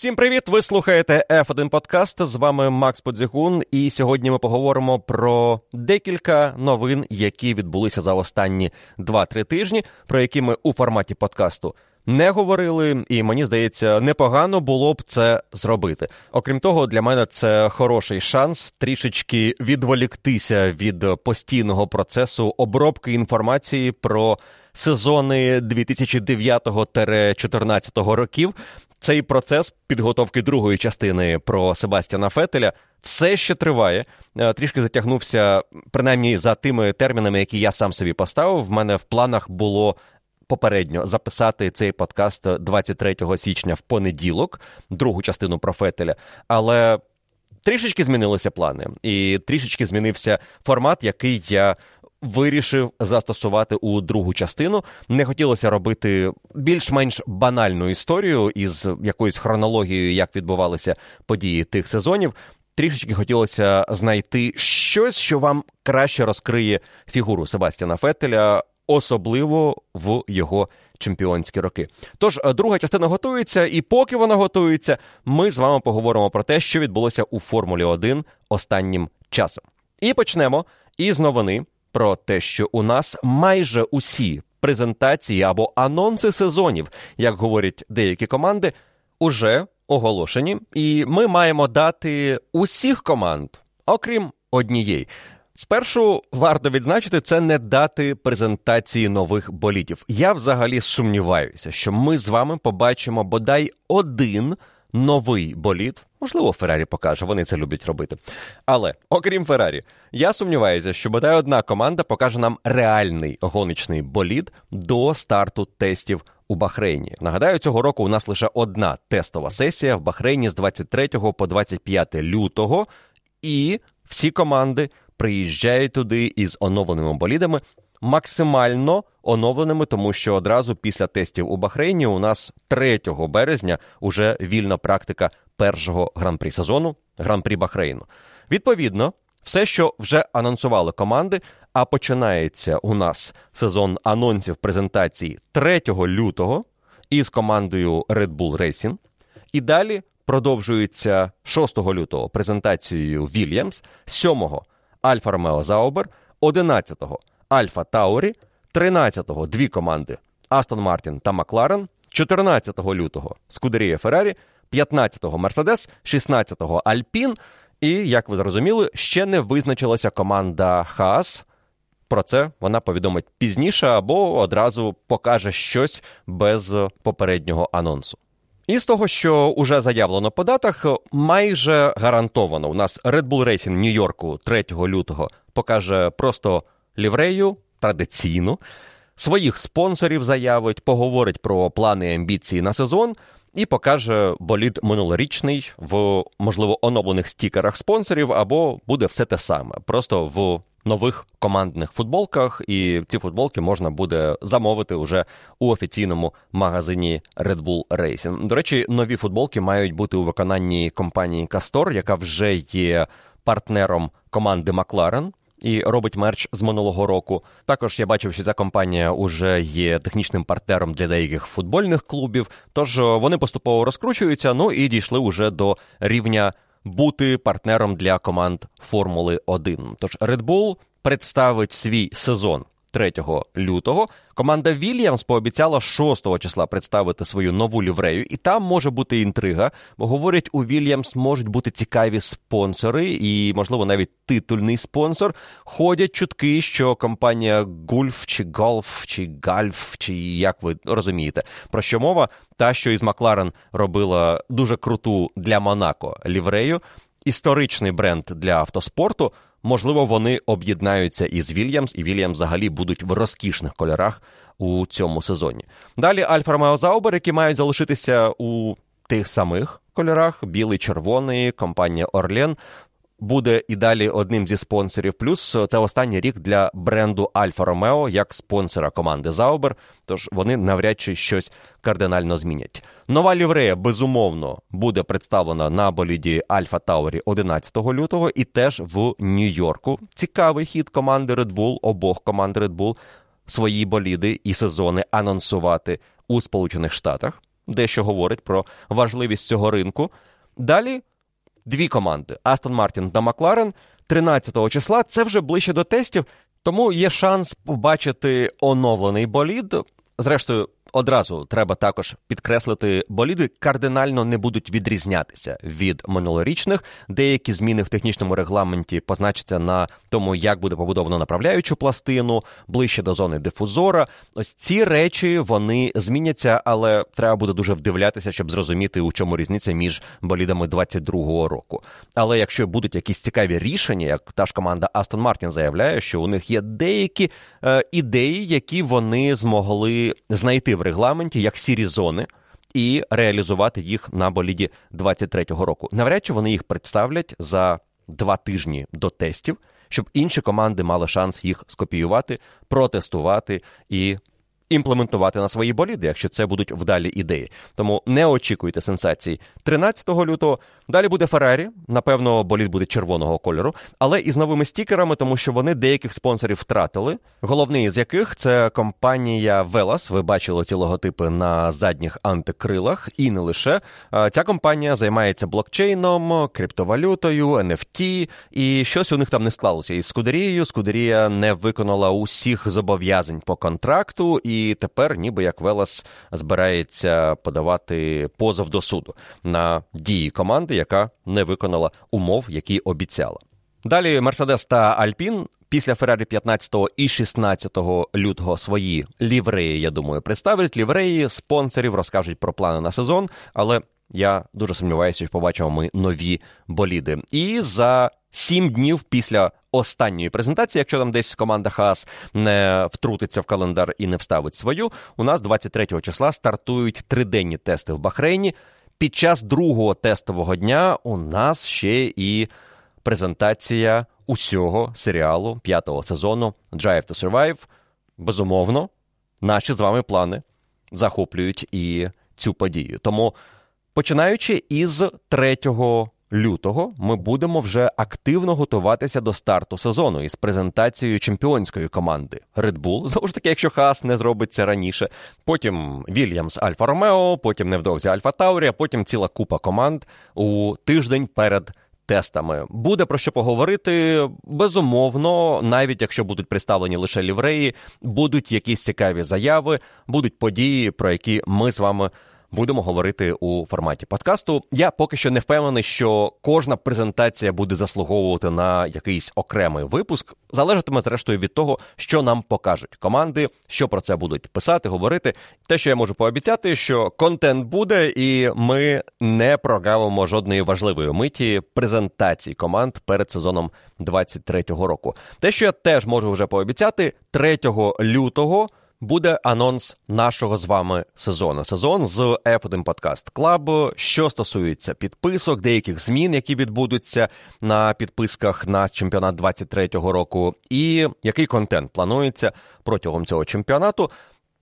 Всім привіт! Ви слухаєте F1 Подкаст. З вами Макс Подзігун. І сьогодні ми поговоримо про декілька новин, які відбулися за останні 2-3 тижні, про які ми у форматі подкасту не говорили, і мені здається, непогано було б це зробити. Окрім того, для мене це хороший шанс трішечки відволіктися від постійного процесу обробки інформації про сезони 2009-14 років. Цей процес підготовки другої частини про Себастьяна Фетеля все ще триває. Е, трішки затягнувся, принаймні за тими термінами, які я сам собі поставив. В мене в планах було попередньо записати цей подкаст 23 січня в понеділок, другу частину про Фетеля. Але трішечки змінилися плани, і трішечки змінився формат, який я. Вирішив застосувати у другу частину. Не хотілося робити більш-менш банальну історію із якоюсь хронологією, як відбувалися події тих сезонів. Трішечки хотілося знайти щось, що вам краще розкриє фігуру Себастьяна Феттеля, особливо в його чемпіонські роки. Тож е, друга частина готується, і поки вона готується, ми з вами поговоримо про те, що відбулося у Формулі 1 останнім часом. І почнемо із новини про те, що у нас майже усі презентації або анонси сезонів, як говорять деякі команди, уже оголошені, і ми маємо дати усіх команд, окрім однієї. Спершу варто відзначити, це не дати презентації нових болітів. Я взагалі сумніваюся, що ми з вами побачимо бодай один новий боліт. Можливо, Феррарі покаже, вони це люблять робити. Але окрім Феррарі, я сумніваюся, що бодай одна команда покаже нам реальний гоночний болід до старту тестів у Бахрейні. Нагадаю, цього року у нас лише одна тестова сесія в Бахрейні з 23 по 25 лютого, і всі команди приїжджають туди із оновленими болідами, максимально оновленими, тому що одразу після тестів у Бахрейні у нас 3 березня уже вільна практика першого гран-прі сезону гран-прі Бахрейну. Відповідно, все, що вже анонсували команди. А починається у нас сезон анонсів презентації 3 лютого із командою Red Bull Racing. І далі продовжується 6 лютого презентацією Williams, 7 Альфа Ромео Заубер, 11-го Альфа Таурі, 13-го дві команди Астон Мартін та Макларен, 14 лютого Скудерія Феррарі, 15-го Мерседес, 16-го Альпін. І, як ви зрозуміли, ще не визначилася команда Хаас. Про це вона повідомить пізніше або одразу покаже щось без попереднього анонсу. І з того, що уже заявлено по датах, майже гарантовано у нас Red Bull Racing Нью-Йорку 3 лютого покаже просто ліврею традиційну, своїх спонсорів заявить, поговорить про плани і амбіції на сезон. І покаже болід минулорічний в можливо оновлених стікерах спонсорів, або буде все те саме, просто в нових командних футболках, і ці футболки можна буде замовити уже у офіційному магазині Red Bull Racing. До речі, нові футболки мають бути у виконанні компанії Castor, яка вже є партнером команди Макларен. І робить мерч з минулого року. Також я бачив, що ця компанія уже є технічним партнером для деяких футбольних клубів. Тож вони поступово розкручуються. Ну і дійшли уже до рівня бути партнером для команд Формули 1. Тож Red Bull представить свій сезон 3 лютого. Команда Вільямс пообіцяла 6 числа представити свою нову ліврею, і там може бути інтрига, бо говорять, у Вільямс можуть бути цікаві спонсори, і, можливо, навіть титульний спонсор. Ходять чутки, що компанія Гульф чи Голф чи Гальф, чи як ви розумієте, про що мова, та що із Макларен робила дуже круту для Монако ліврею, історичний бренд для автоспорту. Можливо, вони об'єднаються із Вільямс, і Вільямс взагалі будуть в розкішних кольорах у цьому сезоні. Далі Альфа Ромео Заубер, які мають залишитися у тих самих кольорах: білий, червоний, компанія Орлен буде і далі одним зі спонсорів. Плюс це останній рік для бренду Альфа Ромео як спонсора команди Заубер. Тож вони навряд чи щось кардинально змінять. Нова ліврея безумовно буде представлена на боліді Альфа Таурі 11 лютого і теж в Нью-Йорку. Цікавий хід команди Red Bull, обох команд Red Bull, свої боліди і сезони анонсувати у Сполучених Штатах. дещо говорить про важливість цього ринку. Далі дві команди: Астон Мартін та Макларен. 13 числа це вже ближче до тестів, тому є шанс побачити оновлений болід. Зрештою, Одразу треба також підкреслити, боліди кардинально не будуть відрізнятися від минулорічних. Деякі зміни в технічному регламенті позначаться на тому, як буде побудовано направляючу пластину ближче до зони дифузора. Ось ці речі вони зміняться, але треба буде дуже вдивлятися, щоб зрозуміти, у чому різниця між болідами 22-го року. Але якщо будуть якісь цікаві рішення, як та ж команда Aston Martin заявляє, що у них є деякі е, ідеї, які вони змогли знайти в регламенті як сірі зони. І реалізувати їх на боліді 23-го року. Навряд чи вони їх представлять за два тижні до тестів, щоб інші команди мали шанс їх скопіювати, протестувати і імплементувати на свої боліди, якщо це будуть вдалі ідеї. Тому не очікуйте сенсацій 13 лютого. Далі буде Феррарі. Напевно, болід буде червоного кольору, але із новими стікерами, тому що вони деяких спонсорів втратили. Головний з яких це компанія Velas. Ви бачили ці логотипи на задніх антикрилах, і не лише ця компанія займається блокчейном, криптовалютою, NFT, і щось у них там не склалося із Скудерією. Скудерія не виконала усіх зобов'язань по контракту, і тепер, ніби як Велас збирається подавати позов до суду на дії команди яка не виконала умов, які обіцяла. Далі Мерседес та Альпін. Після Феррарі 15 і 16 лютого свої лівреї, я думаю, представлять лівреї спонсорів, розкажуть про плани на сезон. Але я дуже сумніваюся, що побачимо ми нові боліди. І за сім днів після останньої презентації, якщо там десь команда Хас не втрутиться в календар і не вставить свою, у нас 23 числа стартують триденні тести в Бахрейні. Під час другого тестового дня у нас ще і презентація усього серіалу п'ятого сезону Drive to Survive. Безумовно, наші з вами плани захоплюють і цю подію. Тому починаючи із 3 лютого ми будемо вже активно готуватися до старту сезону із презентацією чемпіонської команди Red Bull. Знову ж таки, якщо Хас не зробиться раніше. Потім Вільямс Альфа Ромео, потім невдовзі Альфа Таурія, потім ціла купа команд у тиждень перед. Тестами буде про що поговорити. Безумовно, навіть якщо будуть представлені лише лівреї, будуть якісь цікаві заяви, будуть події, про які ми з вами будемо говорити у форматі подкасту. Я поки що не впевнений, що кожна презентація буде заслуговувати на якийсь окремий випуск. Залежатиме зрештою від того, що нам покажуть команди, що про це будуть писати, говорити. Те, що я можу пообіцяти, що контент буде, і ми не прогавимо жодної важливої миті презентації команд перед сезоном 23-го року. Те, що я теж можу вже пообіцяти, 3 лютого буде анонс нашого з вами сезону. Сезон з F1 Podcast Club, що стосується підписок, деяких змін, які відбудуться на підписках на чемпіонат 23-го року, і який контент планується протягом цього чемпіонату.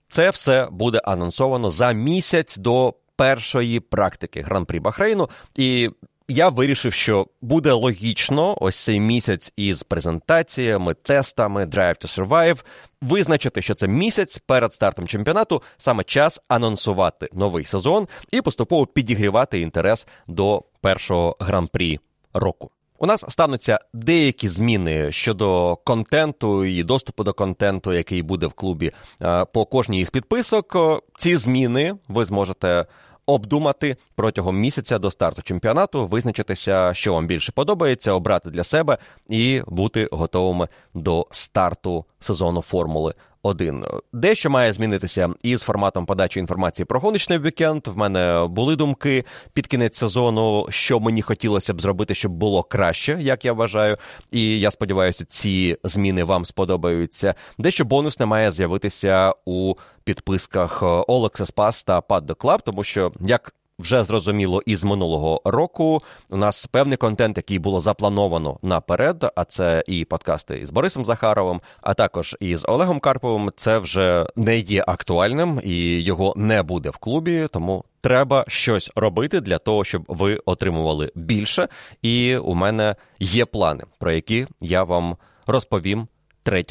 Це все буде анонсовано за місяць до першої практики гран-прі Бахрейну. І я вирішив, що буде логічно ось цей місяць із презентаціями, тестами Drive to Survive визначити, що це місяць перед стартом чемпіонату, саме час анонсувати новий сезон і поступово підігрівати інтерес до першого гран-прі року. У нас стануться деякі зміни щодо контенту і доступу до контенту, який буде в клубі е, по кожній із підписок. Ці зміни ви зможете обдумати протягом місяця до старту чемпіонату, визначитися, що вам більше подобається, обрати для себе і бути готовими до старту сезону Формули 1. Дещо має змінитися із форматом подачі інформації про гоночний вікенд. В мене були думки під кінець сезону, що мені хотілося б зробити, щоб було краще, як я вважаю. І я сподіваюся, ці зміни вам сподобаються. Дещо бонусне має з'явитися у підписках Access Pass та Club, тому що як вже зрозуміло із минулого року. У нас певний контент, який було заплановано наперед. А це і подкасти із Борисом Захаровим, а також із Олегом Карповим. Це вже не є актуальним і його не буде в клубі. Тому треба щось робити для того, щоб ви отримували більше. І у мене є плани, про які я вам розповім 3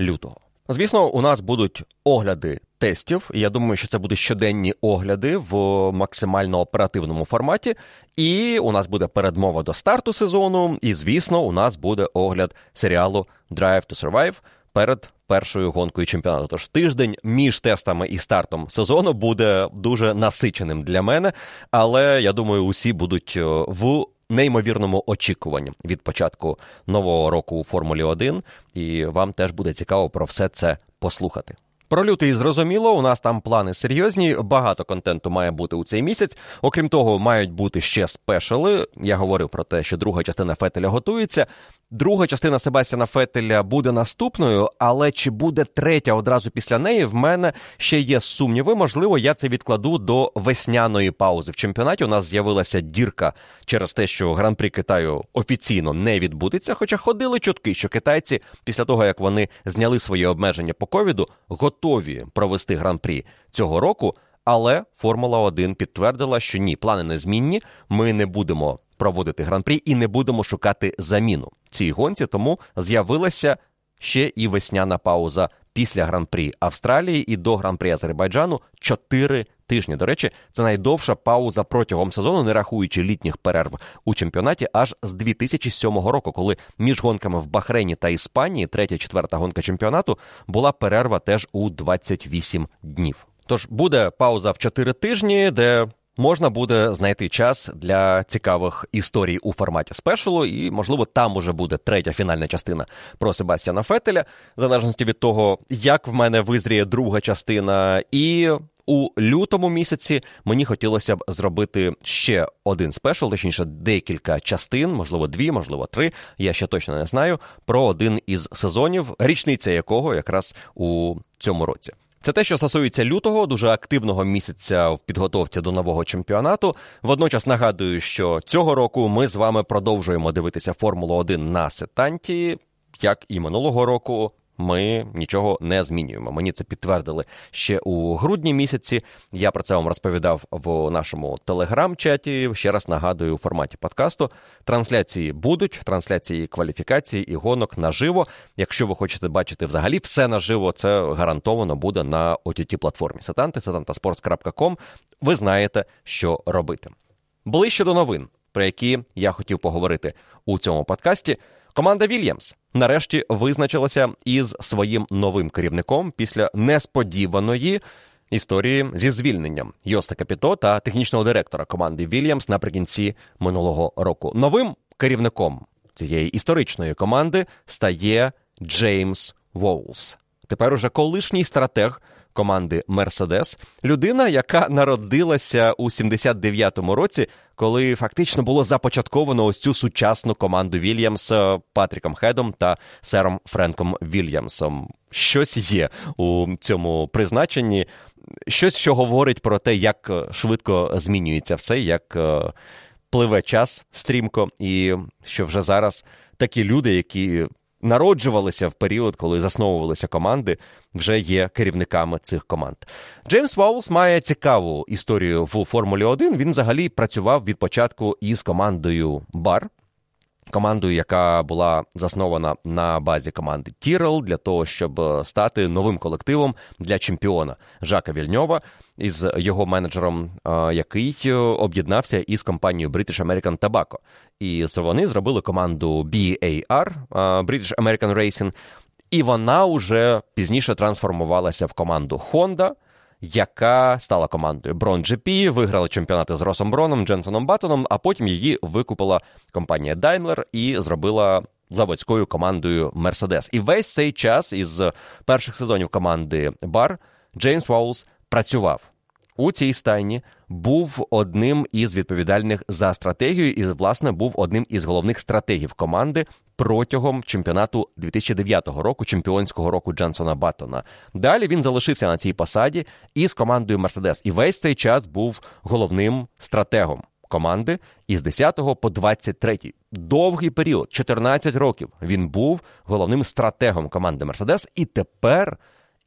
лютого. Звісно, у нас будуть огляди тестів. Я думаю, що це будуть щоденні огляди в максимально оперативному форматі. І у нас буде передмова до старту сезону. І, звісно, у нас буде огляд серіалу Drive to Survive перед першою гонкою чемпіонату. Тож тиждень між тестами і стартом сезону буде дуже насиченим для мене. Але я думаю, усі будуть е, в неймовірному очікуванні від початку нового року у Формулі 1, і вам теж буде цікаво про все це послухати. Про лютий зрозуміло, у нас там плани серйозні. Багато контенту має бути у цей місяць. Окрім того, мають бути ще спешали. Я говорив про те, що друга частина Фетеля готується. Друга частина Себастьяна Фетеля буде наступною, але чи буде третя одразу після неї? В мене ще є сумніви. Можливо, я це відкладу до весняної паузи. В чемпіонаті у нас з'явилася дірка через те, що гран-прі Китаю офіційно не відбудеться. Хоча ходили чутки, що китайці після того як вони зняли свої обмеження по ковіду, готові провести гран-прі цього року. Але Формула 1 підтвердила, що ні, плани незмінні. Ми не будемо проводити гран-прі і не будемо шукати заміну цій гонці. Тому з'явилася ще і весняна пауза після гран-прі Австралії і до гран-прі Азербайджану чотири тижні. До речі, це найдовша пауза протягом сезону, не рахуючи літніх перерв у чемпіонаті, аж з 2007 року, коли між гонками в Бахрейні та Іспанії, третя, четверта гонка чемпіонату, була перерва теж у 28 днів. Тож буде пауза в 4 тижні, де можна буде знайти час для цікавих історій у форматі спешалу, і, можливо, там уже буде третя фінальна частина про Себастьяна Фетеля, в залежності від того, як в мене визріє друга частина. І у лютому місяці мені хотілося б зробити ще один спешл, точніше, декілька частин, можливо, дві, можливо, три. Я ще точно не знаю, про один із сезонів, річниця якого якраз у цьому році. Це те, що стосується лютого, дуже активного місяця в підготовці до нового чемпіонату. Водночас нагадую, що цього року ми з вами продовжуємо дивитися Формулу 1 на сетанті, як і минулого року ми нічого не змінюємо. Мені це підтвердили ще у грудні місяці. Я про це вам розповідав в нашому телеграм-чаті. Ще раз нагадую у форматі подкасту. Трансляції будуть, трансляції кваліфікації і гонок наживо. Якщо ви хочете бачити взагалі все наживо, це гарантовано буде на ott платформі Сетанти, setantasports.com. Ви знаєте, що робити. Ближче до новин, про які я хотів поговорити у цьому подкасті. Команда Вільямс нарешті визначилася із своїм новим керівником після несподіваної історії зі звільненням Йоста Капіто та технічного директора команди Вільямс наприкінці минулого року. Новим керівником цієї історичної команди стає Джеймс Воулс. Тепер уже колишній стратег команди Мерседес, людина, яка народилася у 79-му році, коли фактично було започатковано ось цю сучасну команду Вільямс Патріком Хедом та Сером Френком Вільямсом. Щось є у цьому призначенні, щось, що говорить про те, як швидко змінюється все, як е, пливе час стрімко, і що вже зараз такі люди, які народжувалися в період, коли засновувалися команди, вже є керівниками цих команд. Джеймс Ваулс має цікаву історію в Формулі 1. Він взагалі працював від початку із командою Бар командою, яка була заснована на базі команди Тірел для того, щоб е, стати новим колективом для чемпіона Жака Вільньова із його менеджером, е, який е, об'єднався із компанією British American Tobacco. І вони зробили команду BAR British American Racing, і вона вже пізніше трансформувалася в команду Honda – яка стала командою Брон GP, виграла чемпіонати з Росом Броном, Дженсоном Баттоном, а потім її викупила компанія Daimler і зробила заводською командою Мерседес. І весь цей час із перших сезонів команди Бар Джеймс Ваулс працював у цій стайні був одним із відповідальних за стратегію, і, власне, був одним із головних стратегів команди протягом чемпіонату 2009 року, чемпіонського року Дженсона Баттона. Далі він залишився на цій посаді із командою Мерседес, і весь цей час був головним стратегом. Команди із 10 по 23. довгий період, 14 років. Він був головним стратегом команди Мерседес, і тепер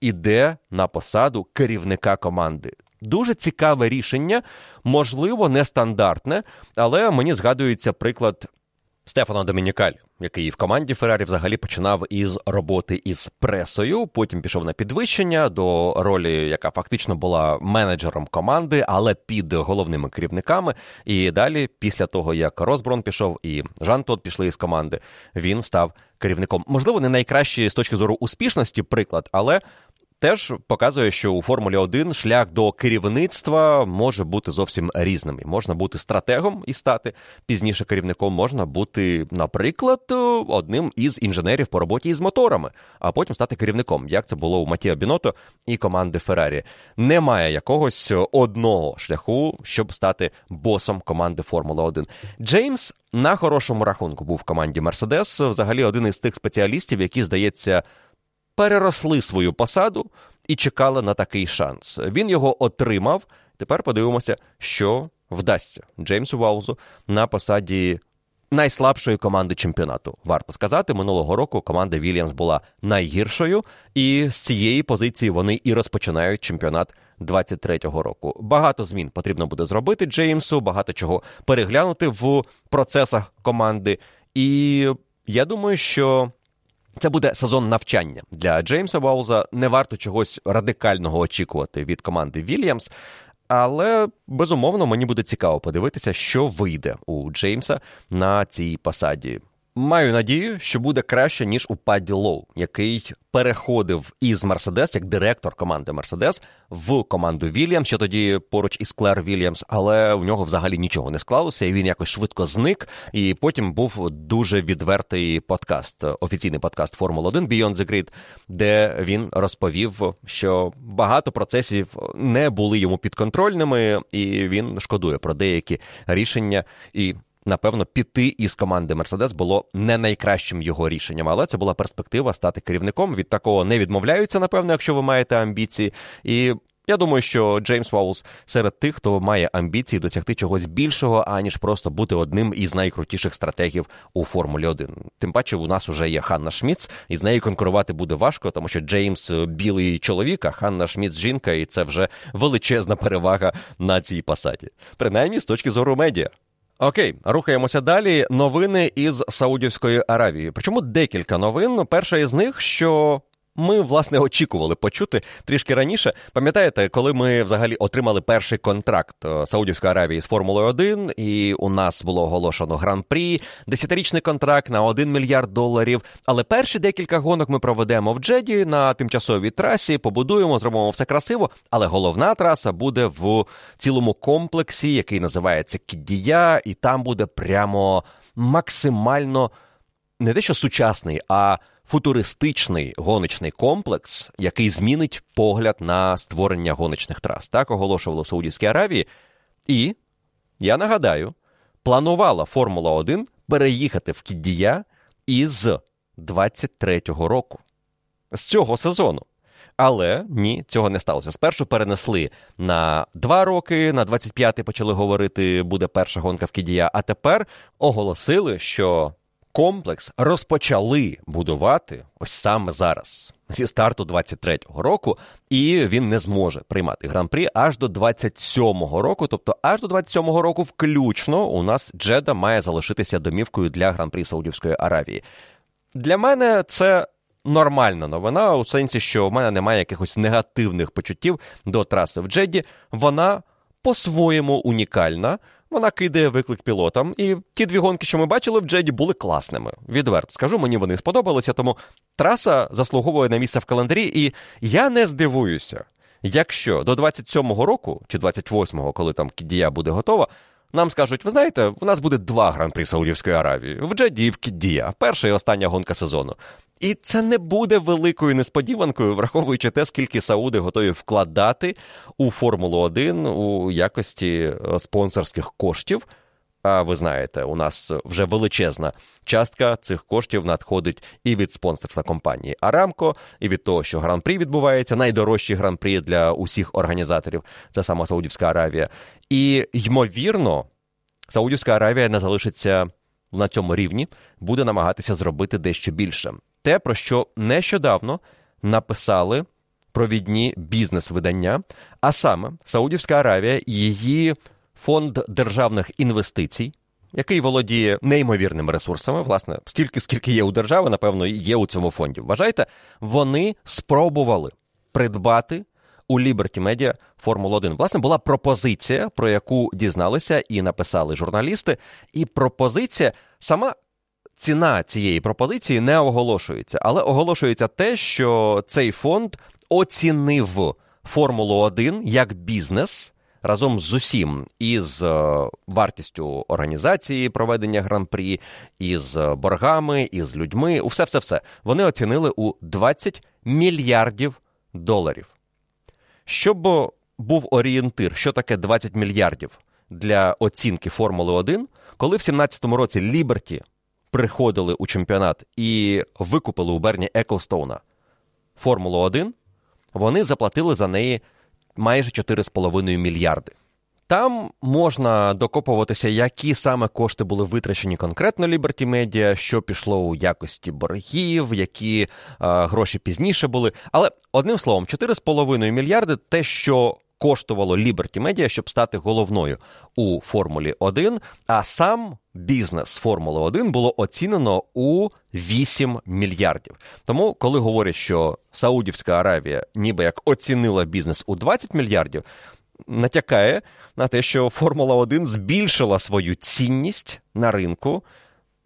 іде на посаду керівника команди. Дуже цікаве рішення, можливо, нестандартне, але мені згадується приклад Стефано Домінікаль, який в команді Феррарі взагалі починав із роботи із пресою, потім пішов на підвищення до ролі, яка фактично була менеджером команди, але під головними керівниками. І далі, після того як Розброн пішов і Жан Тот пішли із команди, він став керівником. Можливо, не найкращий з точки зору успішності приклад, але теж показує, що у Формулі 1 шлях до керівництва може бути зовсім різним. Можна бути стратегом і стати пізніше керівником, можна бути, наприклад, одним із інженерів по роботі із моторами, а потім стати керівником, як це було у Матіа Біното і команди Феррарі. Немає якогось одного шляху, щоб стати босом команди Формула 1. Джеймс на хорошому рахунку був в команді Мерседес. Взагалі, один із тих спеціалістів, які здається переросли свою посаду і чекали на такий шанс. Він його отримав. Тепер подивимося, що вдасться Джеймсу Ваузу на посаді найслабшої команди чемпіонату. Варто сказати, минулого року команда Вільямс була найгіршою, і з цієї позиції вони і розпочинають чемпіонат 23-го року. Багато змін потрібно буде зробити Джеймсу, багато чого переглянути в процесах команди. І я думаю, що це буде сезон навчання для Джеймса Вауза. Не варто чогось радикального очікувати від команди Вільямс. Але безумовно мені буде цікаво подивитися, що вийде у Джеймса на цій посаді. Маю надію, що буде краще ніж у Падді Лоу, який переходив із Мерседес як директор команди Мерседес в команду Вільямс, ще тоді поруч із Клер Вільямс, але у нього взагалі нічого не склалося, і він якось швидко зник. І потім був дуже відвертий подкаст, офіційний подкаст Формула 1 Beyond the Grid, де він розповів, що багато процесів не були йому підконтрольними, і він шкодує про деякі рішення і напевно, піти із команди Мерседес було не найкращим його рішенням, але це була перспектива стати керівником. Від такого не відмовляються, напевно, якщо ви маєте амбіції. І я думаю, що Джеймс Ваулс серед тих, хто має амбіції досягти чогось більшого, аніж просто бути одним із найкрутіших стратегів у Формулі 1. Тим паче, у нас вже є Ханна Шміц, і з нею конкурувати буде важко, тому що Джеймс білий чоловік, а Ханна Шміц жінка, і це вже величезна перевага на цій посаді. Принаймні з точки зору медіа. Окей, рухаємося далі. Новини із Саудівської Аравії. Причому декілька новин. Перша із них, що ми власне очікували почути трішки раніше. Пам'ятаєте, коли ми взагалі отримали перший контракт е, Саудівської Аравії з Формулою 1, і у нас було оголошено гран-прі, десятирічний контракт на 1 мільярд доларів. Але перші декілька гонок ми проведемо в Джеді на тимчасовій трасі, побудуємо, зробимо все красиво. Але головна траса буде в цілому комплексі, який називається Кіддія, і там буде прямо максимально не те, що сучасний, а футуристичний гоночний комплекс, який змінить погляд на створення гоночних трас. Так оголошували в Саудівській Аравії. І я нагадаю, планувала Формула 1 переїхати в Кіддія із 23-го року, з цього сезону. Але ні, цього не сталося. Спершу перенесли на два роки, на 25-й почали говорити, буде перша гонка в Кідія, а тепер оголосили, що комплекс розпочали будувати ось саме зараз, зі старту 23-го року, і він не зможе приймати гран-прі аж до 27-го року. Тобто, аж до 27-го року, включно, у нас Джеда має залишитися домівкою для гран-прі Саудівської Аравії. Для мене це. Нормальна новина, у сенсі, що в мене немає якихось негативних почуттів до траси в Джеді. Вона по-своєму унікальна. Вона кидає виклик пілотам, і ті дві гонки, що ми бачили в Джеді, були класними. Відверто скажу, мені вони сподобалися, тому траса заслуговує на місце в календарі, і я не здивуюся, якщо до 27-го року чи 28-го, коли там Кідія буде готова, нам скажуть: ви знаєте, у нас буде два гран-при Саудівської Аравії в Джеді і в Кідія, перша і остання гонка сезону. І це не буде великою несподіванкою, враховуючи те, скільки Сауди готові вкладати у Формулу 1 у якості е, спонсорських коштів. А ви знаєте, у нас вже величезна частка цих коштів надходить і від спонсорства компанії Арамко, і від того, що гран-прі відбувається, найдорожчий гран-прі для усіх організаторів це сама Саудівська Аравія. І ймовірно, Саудівська Аравія не залишиться на цьому рівні, буде намагатися зробити дещо більше те, про що нещодавно написали провідні бізнес-видання, а саме Саудівська Аравія і її фонд державних інвестицій, який володіє неймовірними ресурсами, власне, стільки, скільки є у держави, напевно, є у цьому фонді. Вважаєте, вони спробували придбати у Liberty Media Формулу 1. Власне, була пропозиція, про яку дізналися і написали журналісти. І пропозиція сама. Ціна цієї пропозиції не оголошується, але оголошується те, що цей фонд оцінив Формулу 1 як бізнес разом з усім із е, вартістю організації проведення гран-прі, із боргами, із людьми. Усе все все вони оцінили у 20 мільярдів доларів. Щоб був орієнтир, що таке 20 мільярдів для оцінки Формули 1, коли в 2017 році Ліберті приходили у чемпіонат і викупили у Берні Еклстоуна Формулу 1, вони заплатили за неї майже 4,5 мільярди. Там можна докопуватися, які саме кошти були витрачені конкретно Liberty Media, що пішло у якості боргів, які а, гроші пізніше були. Але одним словом, 4,5 мільярди те, що коштувало Liberty Media, щоб стати головною у Формулі 1, а сам бізнес Формули 1 було оцінено у 8 мільярдів. Тому, коли говорять, що Саудівська Аравія ніби як оцінила бізнес у 20 мільярдів, натякає на те, що Формула 1 збільшила свою цінність на ринку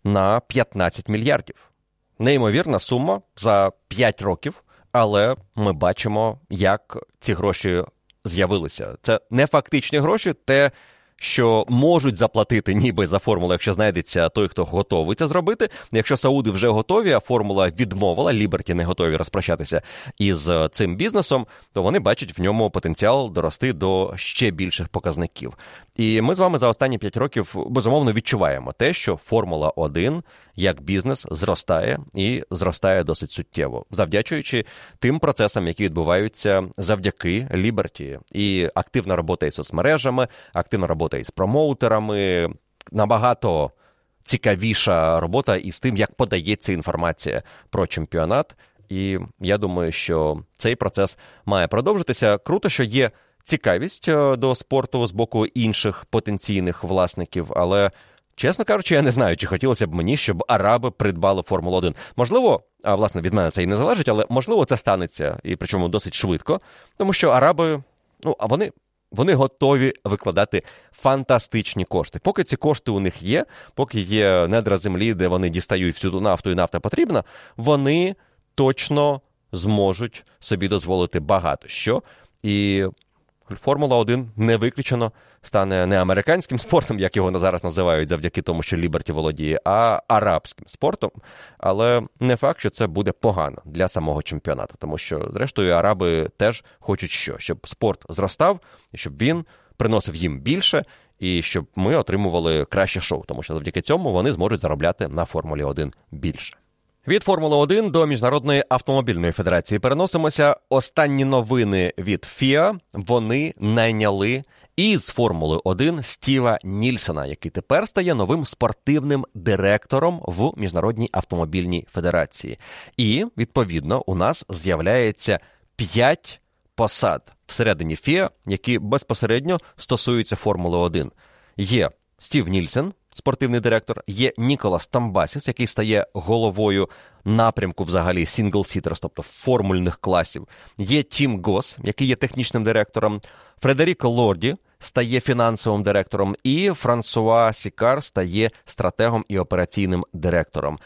на 15 мільярдів. Неймовірна сума за 5 років, але ми бачимо, як ці гроші з'явилися. Це не фактичні гроші, те, що можуть заплатити ніби за формулу, якщо знайдеться той, хто готовий це зробити. Якщо Сауди вже готові, а формула відмовила, Ліберті не готові розпрощатися із е, цим бізнесом, то вони бачать в ньому потенціал дорости до ще більших показників. І ми з вами за останні 5 років безумовно відчуваємо те, що Формула 1 як бізнес зростає і зростає досить суттєво, завдячуючи тим процесам, які відбуваються завдяки Ліберті, і активна робота із соцмережами, активна робота із промоутерами, набагато. Цікавіша робота із тим, як подається інформація про чемпіонат. І я думаю, що цей процес має продовжитися. Круто, що є цікавість е, до спорту з боку інших потенційних власників, але. Чесно кажучи, я не знаю, чи хотілося б мені, щоб араби придбали Формулу 1. Можливо, а власне від мене це і не залежить, але можливо це станеться, і причому досить швидко, тому що араби, ну а вони. Вони готові викладати фантастичні кошти. Поки ці кошти у них є, поки є недра землі, де вони дістають всю ту нафту і нафта потрібна, вони точно зможуть собі дозволити багато що. І Формула 1 не виключено стане не американським спортом, як його зараз називають, завдяки тому, що Ліберті володіє, а арабським спортом. Але не факт, що це буде погано для самого чемпіонату, тому що, зрештою, араби теж хочуть що, щоб спорт зростав, щоб він приносив їм більше, і щоб ми отримували краще шоу, тому що завдяки цьому вони зможуть заробляти на Формулі 1 більше. Від Формули 1 до Міжнародної автомобільної федерації переносимося. Останні новини від ФІА вони найняли із Формули 1 Стіва Нільсона, який тепер стає новим спортивним директором в Міжнародній автомобільній федерації. І відповідно у нас з'являється п'ять посад всередині ФІА, які безпосередньо стосуються Формули 1. Є Стів Нільсен, спортивний директор, є Ніколас Томбазіс, який стає головою напрямку взагалі single-seaters, тобто формульних класів. Є Тім Гос, який є технічним директором, Федеріко Лоді. Стає фінансовим директором, і Франсуа Сікар стає стратегом і операційним директором.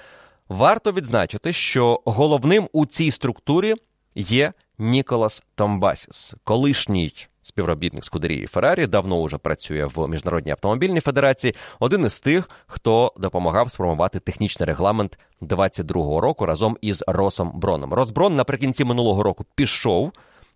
Варто відзначити, що головним у цій структурі є Ніколас Томбасіс, колишній співробітник Скудерії Феррарі, давно вже працює в міжнародній автомобільній федерації. Один із тих, хто допомагав сформувати технічний регламент 22-го року разом із Росом Броном. Рос Брон наприкінці минулого року пішов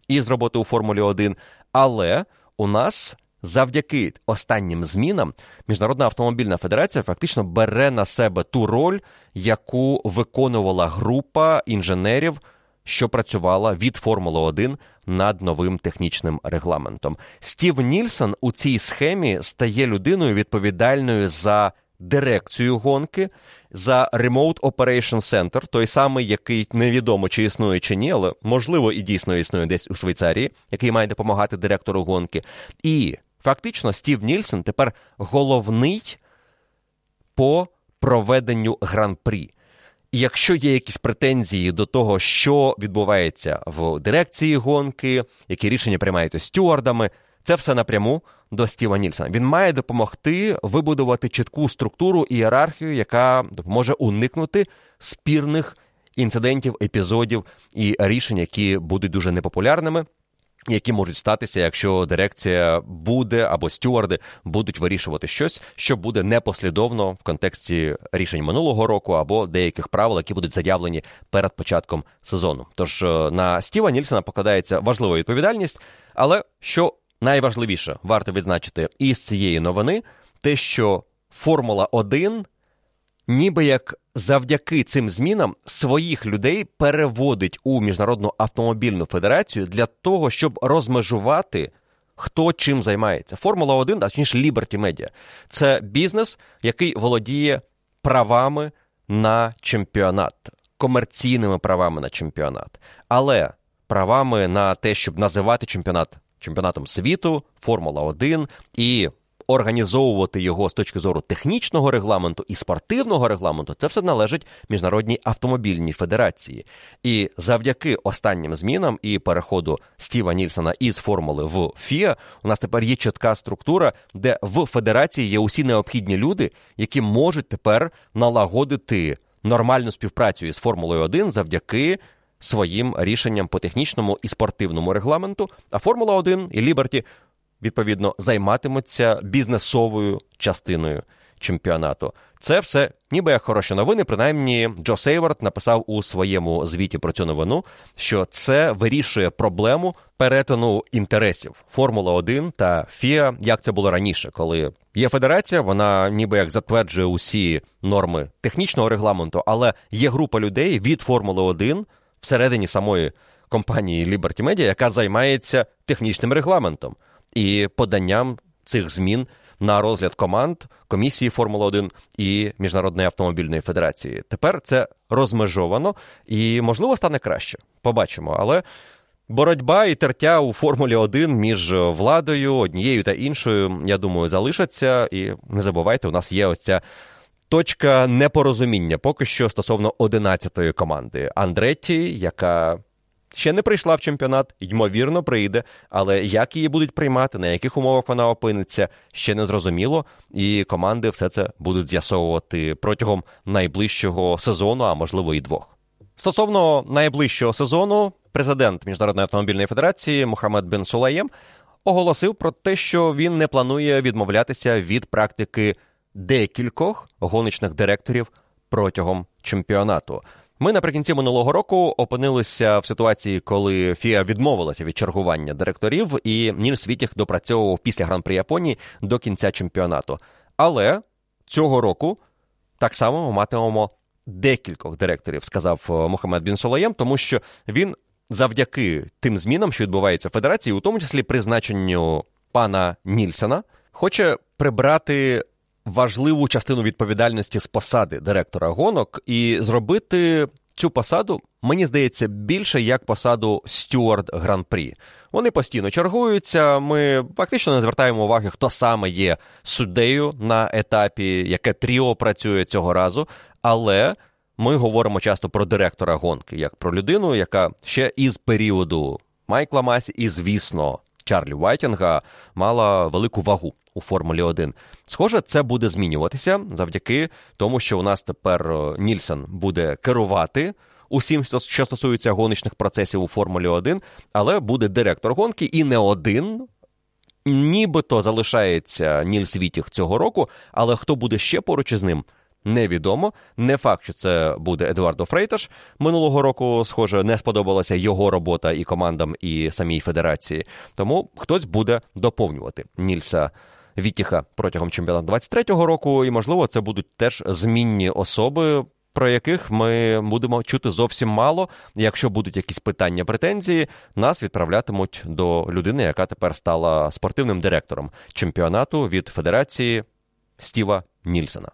із роботи у Формулі 1, але у нас. Завдяки останнім змінам Міжнародна автомобільна федерація фактично бере на себе ту роль, яку виконувала група інженерів що працювала від Формули 1 над новим технічним регламентом. Стів Нільсон у цій схемі стає людиною відповідальною за дирекцію гонки. За Remote Operation Center, той самий, який невідомо чи існує чи ні, але можливо і дійсно існує десь у Швейцарії, який має допомагати директору гонки. І фактично Стів Нільсон тепер головний по проведенню гран-прі. І якщо є якісь претензії до того, що відбувається в дирекції гонки, які рішення приймаються стюардами, це все напряму до Стіва Нільсона. Він має допомогти вибудувати чітку структуру і ієрархію, яка допоможе уникнути спірних інцидентів, епізодів і рішень, які будуть дуже непопулярними які можуть статися, якщо дирекція буде або стюарди будуть вирішувати щось, що буде непослідовно в контексті рішень минулого року або деяких правил, які будуть заявлені перед початком сезону. Тож е, на Стіва Нільсона покладається важлива відповідальність, але що найважливіше варто відзначити із цієї новини, те, що Формула 1 ніби як завдяки цим змінам своїх людей переводить у міжнародну автомобільну федерацію для того, щоб розмежувати. Хто чим займається? Формула 1, а точніше Liberty Media. Це бізнес, який володіє правами на чемпіонат, комерційними правами на чемпіонат, але правами на те, щоб називати чемпіонат чемпіонатом світу, Формула 1 і організовувати його з точки зору технічного регламенту і спортивного регламенту, це все належить міжнародній автомобільній федерації. І завдяки останнім змінам і переходу Стіва Нільсона із формули в ФІА, у нас тепер є чітка структура, де в федерації є усі необхідні люди, які можуть тепер налагодити нормальну співпрацю із Формулою 1 завдяки. Своїм рішенням по технічному і спортивному регламенту, а Формула 1 і Ліберті відповідно займатимуться бізнесовою частиною чемпіонату. Це все ніби як хороші новини. Принаймні, Джо Сейвард написав у своєму звіті про цю новину, що це вирішує проблему перетину інтересів Формула 1 та ФІА, як це було раніше, коли є федерація, вона ніби як затверджує усі норми технічного регламенту, але є група людей від Формули 1 всередині самої компанії Liberty Media, яка займається технічним регламентом і поданням цих змін на розгляд команд комісії Формула 1 і Міжнародної автомобільної федерації. Тепер це розмежовано і, можливо, стане краще. Побачимо. Але боротьба і тертя у Формулі 1 між владою, однією та іншою, я думаю, залишаться. І не забувайте, у нас є оця. Точка непорозуміння поки що стосовно 11-ї команди Андретті, яка ще не прийшла в чемпіонат, ймовірно, прийде, але як її будуть приймати, на яких умовах вона опиниться, ще не зрозуміло. І команди все це будуть з'ясовувати протягом найближчого сезону, а можливо і двох. Стосовно найближчого сезону, президент Міжнародної автомобільної федерації Мухаммед Бен Сулаєм оголосив про те, що він не планує відмовлятися від практики декількох гоночних директорів протягом чемпіонату. Ми наприкінці минулого року опинилися в ситуації, коли Фіа відмовилася від чергування директорів, і Нільс Вітіх допрацьовував після гран-при Японії до кінця чемпіонату. Але цього року так само ми матимемо декількох директорів, сказав е, Мохамед Бін Солаєм, тому що він завдяки тим змінам, що відбуваються в федерації, у тому числі призначенню пана Нільсена, хоче прибрати важливу частину відповідальності з посади директора гонок і зробити цю посаду, мені здається, більше як посаду стюард гран-прі. Вони постійно чергуються. Ми фактично не звертаємо уваги, хто саме є суддею на етапі, яке тріо працює цього разу. Але ми говоримо часто про директора гонки, як про людину, яка ще із періоду Майкла Масі, і, звісно, Чарлі Вайтінга мала велику вагу у Формулі 1. Схоже, це буде змінюватися завдяки тому, що у нас тепер е, Нільсен буде керувати. Усім, що стосується гоночних процесів у Формулі 1, але буде директор гонки і не один. Нібито залишається Нільс Вітіх цього року, але хто буде ще поруч із ним, невідомо. Не факт, що це буде Едуардо Фрейташ. Минулого року, схоже, не сподобалася його робота і командам, і самій федерації. Тому хтось буде доповнювати Нільса. Вітіха протягом чемпіонату 23-го року, і можливо, це будуть теж змінні особи. Про яких ми будемо чути зовсім мало. Якщо будуть якісь питання, претензії, нас відправлятимуть до людини, яка тепер стала спортивним директором чемпіонату від Федерації Стіва Нільсена.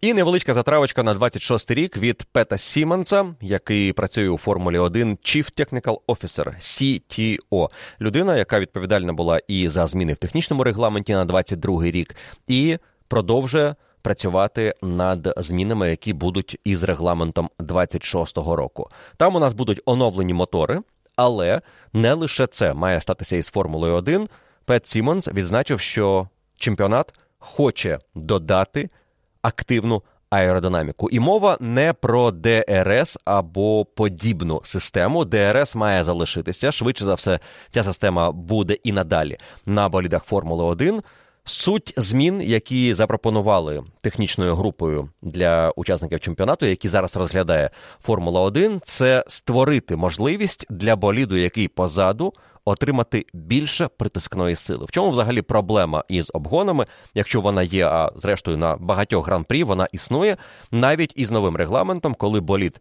І невеличка затравочка на 26-й рік від Пета Сімонса, який працює у Формулі 1 Chief Technical Officer, CTO. людина, яка відповідальна була і за зміни в технічному регламенті на 22-й рік, і продовжує працювати над змінами, які будуть із регламентом 26-го року. Там у нас будуть оновлені мотори, але не лише це має статися із Формулою 1. Пет Сімондс відзначив, що чемпіонат хоче додати активну аеродинаміку. І мова не про ДРС або подібну систему. ДРС має залишитися. Швидше за все, ця система буде і надалі на болідах Формули 1. Суть змін, які запропонували технічною групою для учасників чемпіонату, які зараз розглядає Формула 1 це створити можливість для боліду, який позаду отримати більше притискної сили. В чому взагалі проблема із обгонами, якщо вона є, а зрештою на багатьох гран-прі вона існує навіть із новим регламентом, коли болід.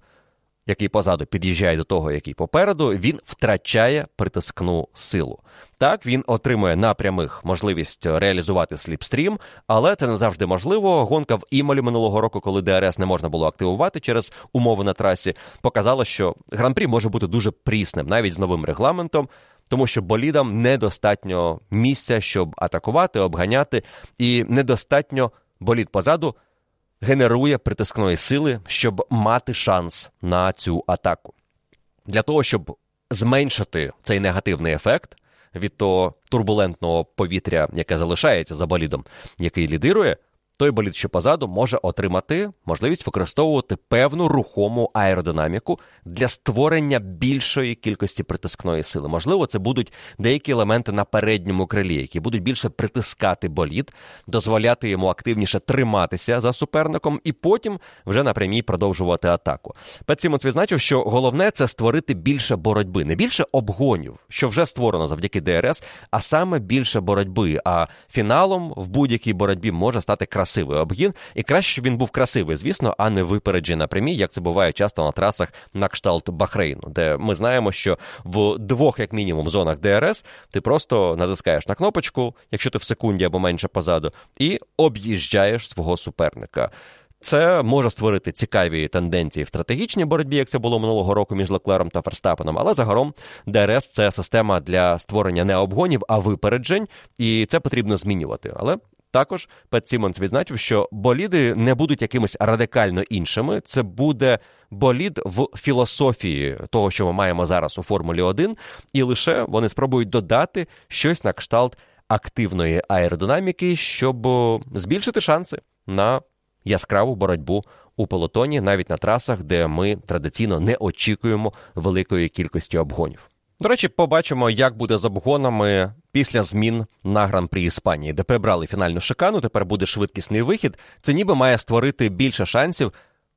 Який позаду під'їжджає до того, який попереду, він втрачає притискну силу. Так, він отримує на прямих можливість реалізувати сліпстрім, але це не завжди можливо. Гонка в Імолі минулого року, коли ДРС не можна було активувати через умови на трасі, показала, що гран-прі може бути дуже прісним, навіть з новим регламентом тому що болідам недостатньо місця, щоб атакувати, обганяти, і недостатньо болід позаду генерує притискної сили, щоб мати шанс на цю атаку. Для того, щоб зменшити цей негативний ефект від того турбулентного повітря, яке залишається за болідом, який лідирує той болід, що позаду, може отримати можливість використовувати певну рухому аеродинаміку для створення більшої кількості притискної сили. Можливо, це будуть деякі елементи на передньому крилі, які будуть більше притискати болід, дозволяти йому активніше триматися за суперником, і потім вже на прямій продовжувати атаку. Пет Сімондс відзначив, що головне це створити більше боротьби, не більше обгонів, що вже створено завдяки ДРС, а саме більше боротьби. А фіналом в будь-якій боротьбі може стати красивий красивий обгін, і краще, він був красивий, звісно, а не випереджений на прямій, як це буває часто на трасах на кшталт Бахрейну, де ми знаємо, що в двох, як мінімум, зонах ДРС ти просто натискаєш на кнопочку, якщо ти в секунді або менше позаду, і об'їжджаєш свого суперника. Це може створити цікаві тенденції в стратегічній боротьбі, як це було минулого року між Леклером та Ферстапеном. Але загалом ДРС це система для створення не обгонів, а випереджень, і це потрібно змінювати. Але також Пет Сімондс відзначив, що боліди не будуть якимись радикально іншими. Це буде болід в філософії того, що ми маємо зараз у Формулі 1, і лише вони спробують додати щось на кшталт активної аеродинаміки, щоб збільшити шанси на яскраву боротьбу у полотоні, навіть на трасах, де ми традиційно не очікуємо великої кількості обгонів. До речі, побачимо, як буде з обгонами після змін на гран-прі Іспанії, де прибрали фінальну шикану. Тепер буде швидкісний вихід. Це ніби має створити більше шансів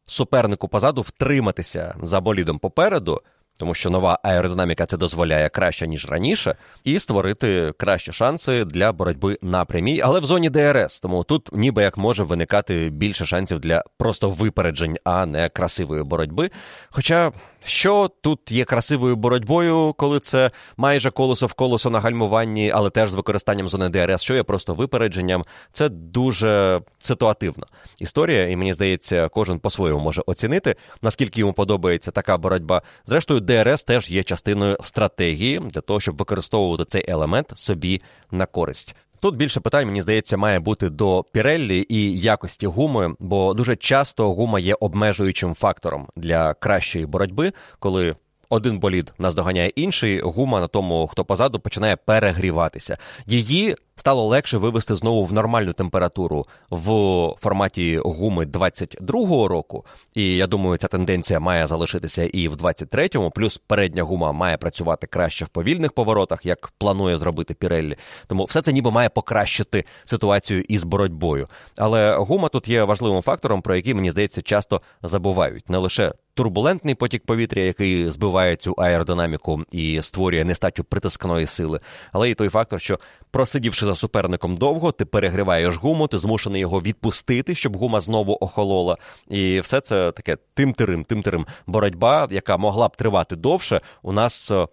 супернику позаду втриматися за болідом попереду тому що нова аеродинаміка це дозволяє краще ніж раніше, і створити кращі шанси для боротьби на прямій, але в зоні ДРС. Тому тут ніби як може виникати більше шансів для просто випереджень, а не красивої боротьби. Хоча що тут є красивою боротьбою, коли це майже колесо в колесо на гальмуванні, але теж з використанням зони ДРС, що є просто випередженням, це дуже ситуативна історія, і мені здається, кожен по-своєму може оцінити, наскільки йому подобається така боротьба. Зрештою, ДРС теж є частиною стратегії для того, щоб використовувати цей елемент собі на користь. Тут більше питань, мені здається, має бути до Піреллі і якості гуми, бо дуже часто гума є обмежуючим фактором для кращої боротьби, коли один болід наздоганяє інший, гума на тому, хто позаду, починає перегріватися. Її стало легше вивести знову в нормальну температуру в форматі гуми 22-го року. І я думаю, ця тенденція має залишитися і в 23-му. Плюс передня гума має працювати краще в повільних поворотах, як планує зробити Піреллі. Тому все це ніби має покращити ситуацію із боротьбою. Але гума тут є важливим фактором, про який мені здається часто забувають не лише турбулентний потік повітря, який збиває цю аеродинаміку і створює нестачу притискної сили, але і той фактор, що просидівши за суперником довго, ти перегріваєш гуму, ти змушений його відпустити, щоб гума знову охолола. І все це таке тим-тирим, тим-тирим боротьба, яка могла б тривати довше, у нас е,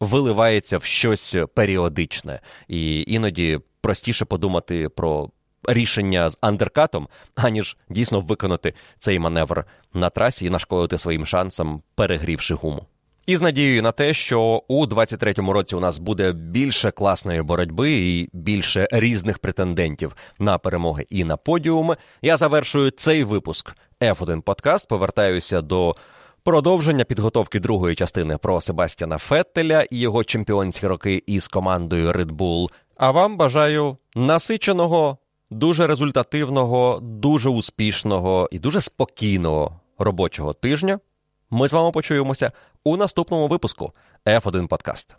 виливається в щось періодичне, і іноді простіше подумати про рішення з андеркатом, аніж дійсно виконати цей маневр на трасі і нашкодити своїм шансам, перегрівши гуму. І з надією на те, що у 23-му році у нас буде більше класної боротьби і більше різних претендентів на перемоги і на подіуми, я завершую цей випуск F1 подкаст. Повертаюся до продовження підготовки другої частини про Себастьяна Феттеля і його чемпіонські роки із командою Red Bull. А вам бажаю насиченого, дуже результативного, дуже успішного і дуже спокійного робочого тижня. Ми з вами почуємося у наступному випуску F1 Подкаст.